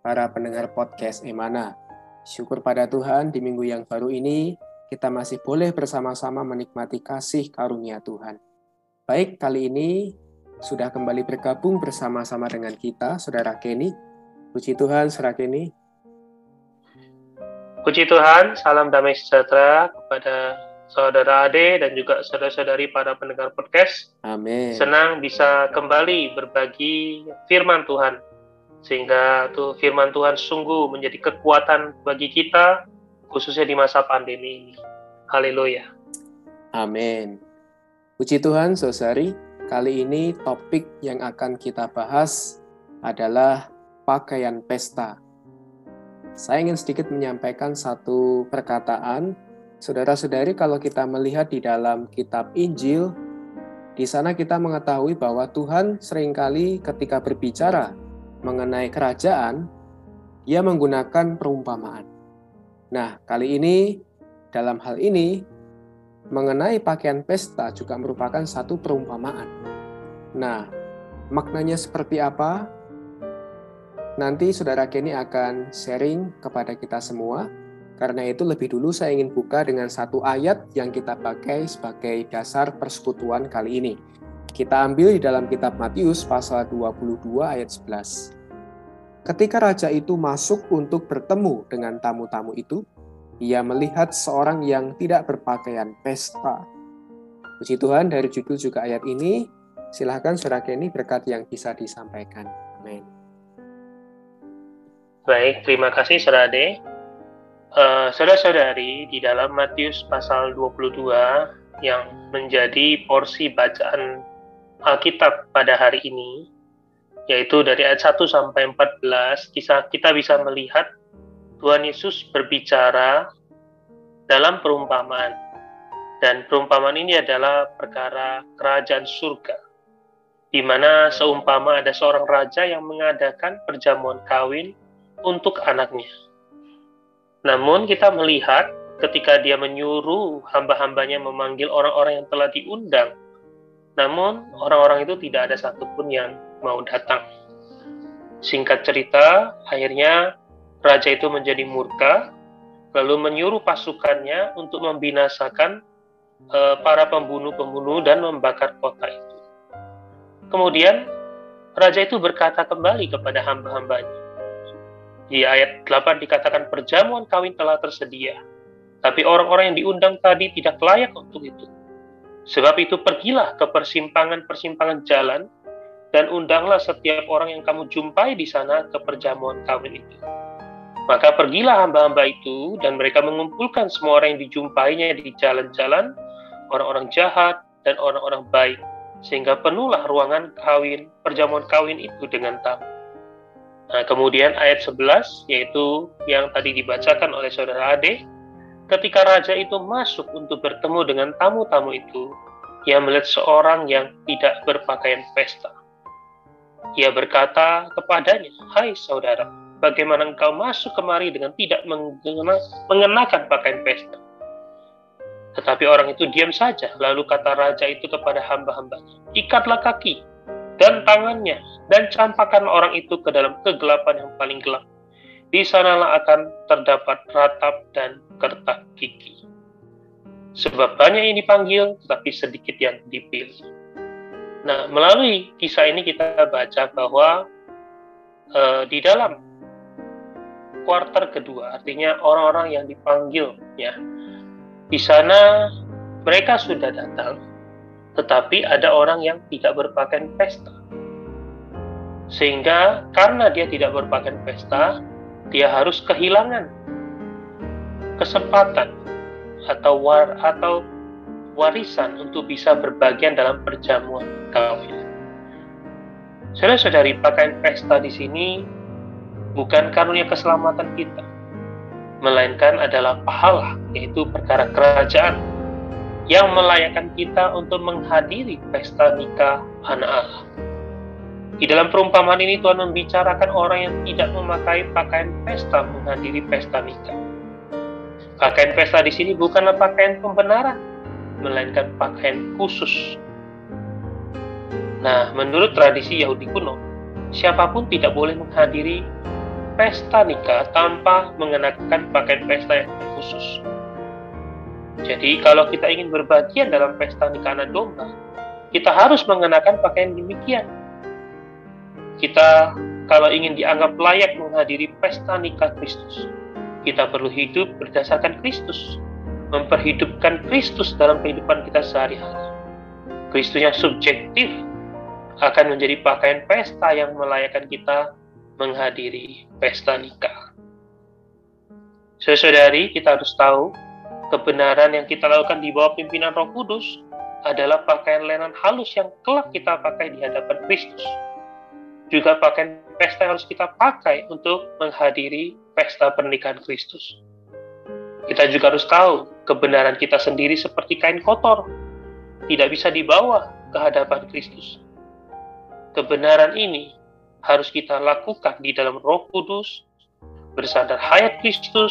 para pendengar podcast Emana. Syukur pada Tuhan di minggu yang baru ini kita masih boleh bersama-sama menikmati kasih karunia Tuhan. Baik, kali ini sudah kembali bergabung bersama-sama dengan kita, Saudara Kenny. Puji Tuhan, Saudara Kenny. Puji Tuhan, salam damai sejahtera kepada saudara Ade dan juga saudara-saudari para pendengar podcast. Amin. Senang bisa kembali berbagi firman Tuhan sehingga tuh firman Tuhan sungguh menjadi kekuatan bagi kita khususnya di masa pandemi ini. Haleluya. Amin. Puji Tuhan, Saudari. Kali ini topik yang akan kita bahas adalah pakaian pesta. Saya ingin sedikit menyampaikan satu perkataan. Saudara-saudari, kalau kita melihat di dalam kitab Injil, di sana kita mengetahui bahwa Tuhan sering kali ketika berbicara mengenai kerajaan, ia menggunakan perumpamaan. Nah, kali ini dalam hal ini mengenai pakaian pesta juga merupakan satu perumpamaan. Nah, maknanya seperti apa? Nanti saudara Kenny akan sharing kepada kita semua. Karena itu lebih dulu saya ingin buka dengan satu ayat yang kita pakai sebagai dasar persekutuan kali ini. Kita ambil di dalam kitab Matius pasal 22 ayat 11. Ketika raja itu masuk untuk bertemu dengan tamu-tamu itu, ia melihat seorang yang tidak berpakaian pesta. Puji Tuhan dari judul juga ayat ini, silahkan saudara Kenny berkat yang bisa disampaikan. Amin. Baik, terima kasih saudara Ade. Uh, saudara-saudari, di dalam Matius pasal 22 yang menjadi porsi bacaan Alkitab pada hari ini, yaitu dari ayat 1 sampai 14, kisah kita bisa melihat Tuhan Yesus berbicara dalam perumpamaan. Dan perumpamaan ini adalah perkara kerajaan surga, di mana seumpama ada seorang raja yang mengadakan perjamuan kawin untuk anaknya. Namun kita melihat ketika dia menyuruh hamba-hambanya memanggil orang-orang yang telah diundang namun orang-orang itu tidak ada satupun yang mau datang. Singkat cerita, akhirnya raja itu menjadi murka, lalu menyuruh pasukannya untuk membinasakan uh, para pembunuh-pembunuh dan membakar kota itu. Kemudian raja itu berkata kembali kepada hamba-hambanya. Di ayat 8 dikatakan perjamuan kawin telah tersedia, tapi orang-orang yang diundang tadi tidak layak untuk itu. Sebab itu pergilah ke persimpangan-persimpangan jalan dan undanglah setiap orang yang kamu jumpai di sana ke perjamuan kawin itu. Maka pergilah hamba-hamba itu dan mereka mengumpulkan semua orang yang dijumpainya di jalan-jalan, orang-orang jahat dan orang-orang baik, sehingga penuhlah ruangan kawin, perjamuan kawin itu dengan tamu. Nah, kemudian ayat 11 yaitu yang tadi dibacakan oleh saudara Ade, ketika raja itu masuk untuk bertemu dengan tamu-tamu itu, ia melihat seorang yang tidak berpakaian pesta. Ia berkata kepadanya, Hai saudara, bagaimana engkau masuk kemari dengan tidak mengenakan pakaian pesta? Tetapi orang itu diam saja, lalu kata raja itu kepada hamba-hambanya, Ikatlah kaki dan tangannya, dan campakkan orang itu ke dalam kegelapan yang paling gelap. Di sanalah akan terdapat ratap dan kertak gigi. Sebab banyak yang dipanggil, tetapi sedikit yang dipilih. Nah, melalui kisah ini kita baca bahwa uh, di dalam kuarter kedua, artinya orang-orang yang dipanggil, ya, di sana mereka sudah datang, tetapi ada orang yang tidak berpakaian pesta. Sehingga karena dia tidak berpakaian pesta, dia harus kehilangan kesempatan atau war atau warisan untuk bisa berbagian dalam perjamuan kawin. Saudara-saudari, pakaian pesta di sini bukan karunia keselamatan kita, melainkan adalah pahala, yaitu perkara kerajaan yang melayakkan kita untuk menghadiri pesta nikah anak Allah. Di dalam perumpamaan ini Tuhan membicarakan orang yang tidak memakai pakaian pesta menghadiri pesta nikah. Pakaian pesta di sini bukanlah pakaian pembenaran, melainkan pakaian khusus. Nah, menurut tradisi Yahudi kuno, siapa pun tidak boleh menghadiri pesta nikah tanpa mengenakan pakaian pesta yang khusus. Jadi kalau kita ingin berbagian dalam pesta nikah anak domba, kita harus mengenakan pakaian demikian. Kita kalau ingin dianggap layak menghadiri pesta nikah Kristus, kita perlu hidup berdasarkan Kristus, memperhidupkan Kristus dalam kehidupan kita sehari-hari. Kristus yang subjektif akan menjadi pakaian pesta yang melayakkan kita menghadiri pesta nikah. Saudari, kita harus tahu kebenaran yang kita lakukan di bawah pimpinan Roh Kudus adalah pakaian lenan halus yang kelak kita pakai di hadapan Kristus. Juga pakaian pesta harus kita pakai untuk menghadiri pesta pernikahan Kristus. Kita juga harus tahu kebenaran kita sendiri seperti kain kotor, tidak bisa dibawa ke hadapan Kristus. Kebenaran ini harus kita lakukan di dalam Roh Kudus, bersandar hayat Kristus,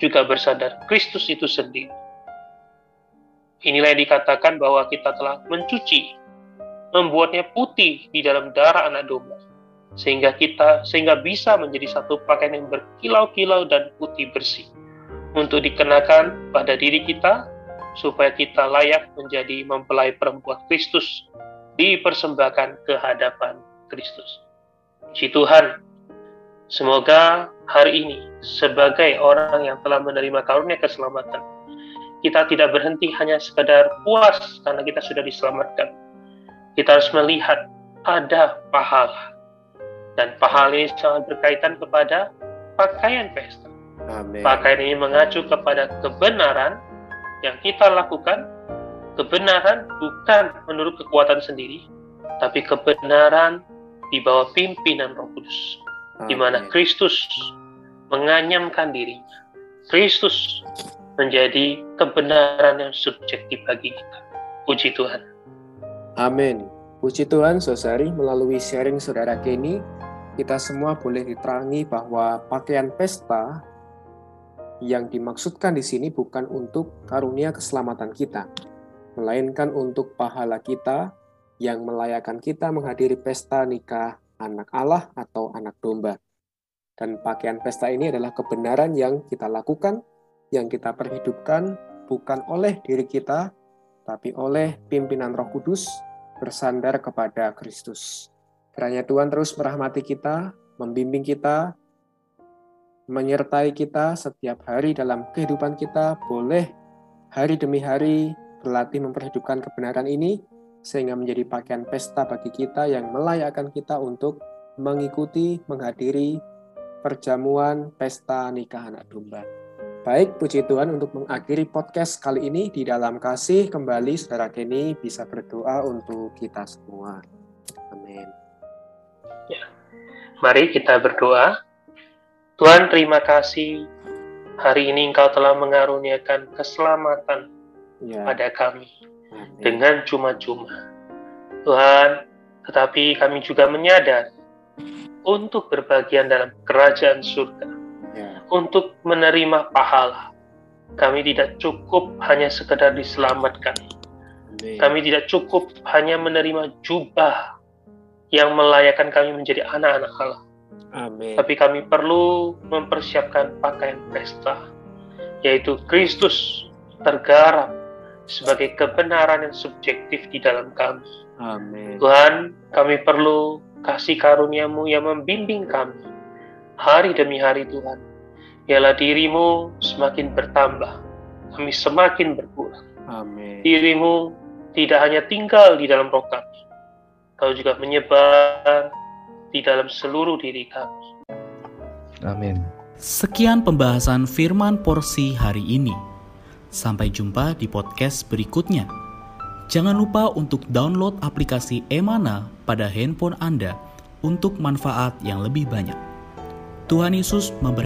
juga bersandar Kristus itu sendiri. Inilah yang dikatakan bahwa kita telah mencuci, membuatnya putih di dalam darah anak domba, sehingga kita sehingga bisa menjadi satu pakaian yang berkilau-kilau dan putih bersih untuk dikenakan pada diri kita supaya kita layak menjadi mempelai perempuan Kristus dipersembahkan ke hadapan Kristus. Puji Tuhan, semoga hari ini sebagai orang yang telah menerima karunia keselamatan, kita tidak berhenti hanya sekadar puas karena kita sudah diselamatkan. Kita harus melihat ada pahala. Dan pahala ini sangat berkaitan kepada pakaian pesta. Amen. Pakaian ini mengacu kepada kebenaran yang kita lakukan. Kebenaran bukan menurut kekuatan sendiri, tapi kebenaran di bawah pimpinan Roh Kudus, di mana Kristus menganyamkan dirinya. Kristus menjadi kebenaran yang subjektif bagi kita. Puji Tuhan. Amin. Puji Tuhan, saudari, melalui sharing saudara Kenny, kita semua boleh diterangi bahwa pakaian pesta yang dimaksudkan di sini bukan untuk karunia keselamatan kita, melainkan untuk pahala kita yang melayakan kita menghadiri pesta nikah anak Allah atau anak domba. Dan pakaian pesta ini adalah kebenaran yang kita lakukan, yang kita perhidupkan bukan oleh diri kita, tapi oleh pimpinan Roh Kudus bersandar kepada Kristus. Kiranya Tuhan terus merahmati kita, membimbing kita, menyertai kita setiap hari dalam kehidupan kita, boleh hari demi hari berlatih memperhidupkan kebenaran ini, sehingga menjadi pakaian pesta bagi kita yang melayakkan kita untuk mengikuti, menghadiri perjamuan pesta nikah anak domba. Baik, puji Tuhan untuk mengakhiri podcast kali ini di dalam kasih kembali saudara Kenny bisa berdoa untuk kita semua. Amin. Mari kita berdoa. Tuhan terima kasih hari ini Engkau telah mengaruniakan keselamatan ya. pada kami dengan cuma-cuma. Tuhan, tetapi kami juga menyadari untuk berbagian dalam kerajaan surga, ya. untuk menerima pahala. Kami tidak cukup hanya sekedar diselamatkan. Amin. Kami tidak cukup hanya menerima jubah yang melayakkan kami menjadi anak-anak Allah. Amin. Tapi kami perlu mempersiapkan pakaian pesta, yaitu Kristus tergarap sebagai kebenaran yang subjektif di dalam kami. Amin. Tuhan, kami perlu kasih karuniamu yang membimbing kami hari demi hari Tuhan. Ialah dirimu semakin bertambah, kami semakin berkurang. Amin. Dirimu tidak hanya tinggal di dalam roh kami, kau juga menyebar di dalam seluruh diri kami. Amin. Sekian pembahasan firman porsi hari ini. Sampai jumpa di podcast berikutnya. Jangan lupa untuk download aplikasi Emana pada handphone Anda untuk manfaat yang lebih banyak. Tuhan Yesus memberkati.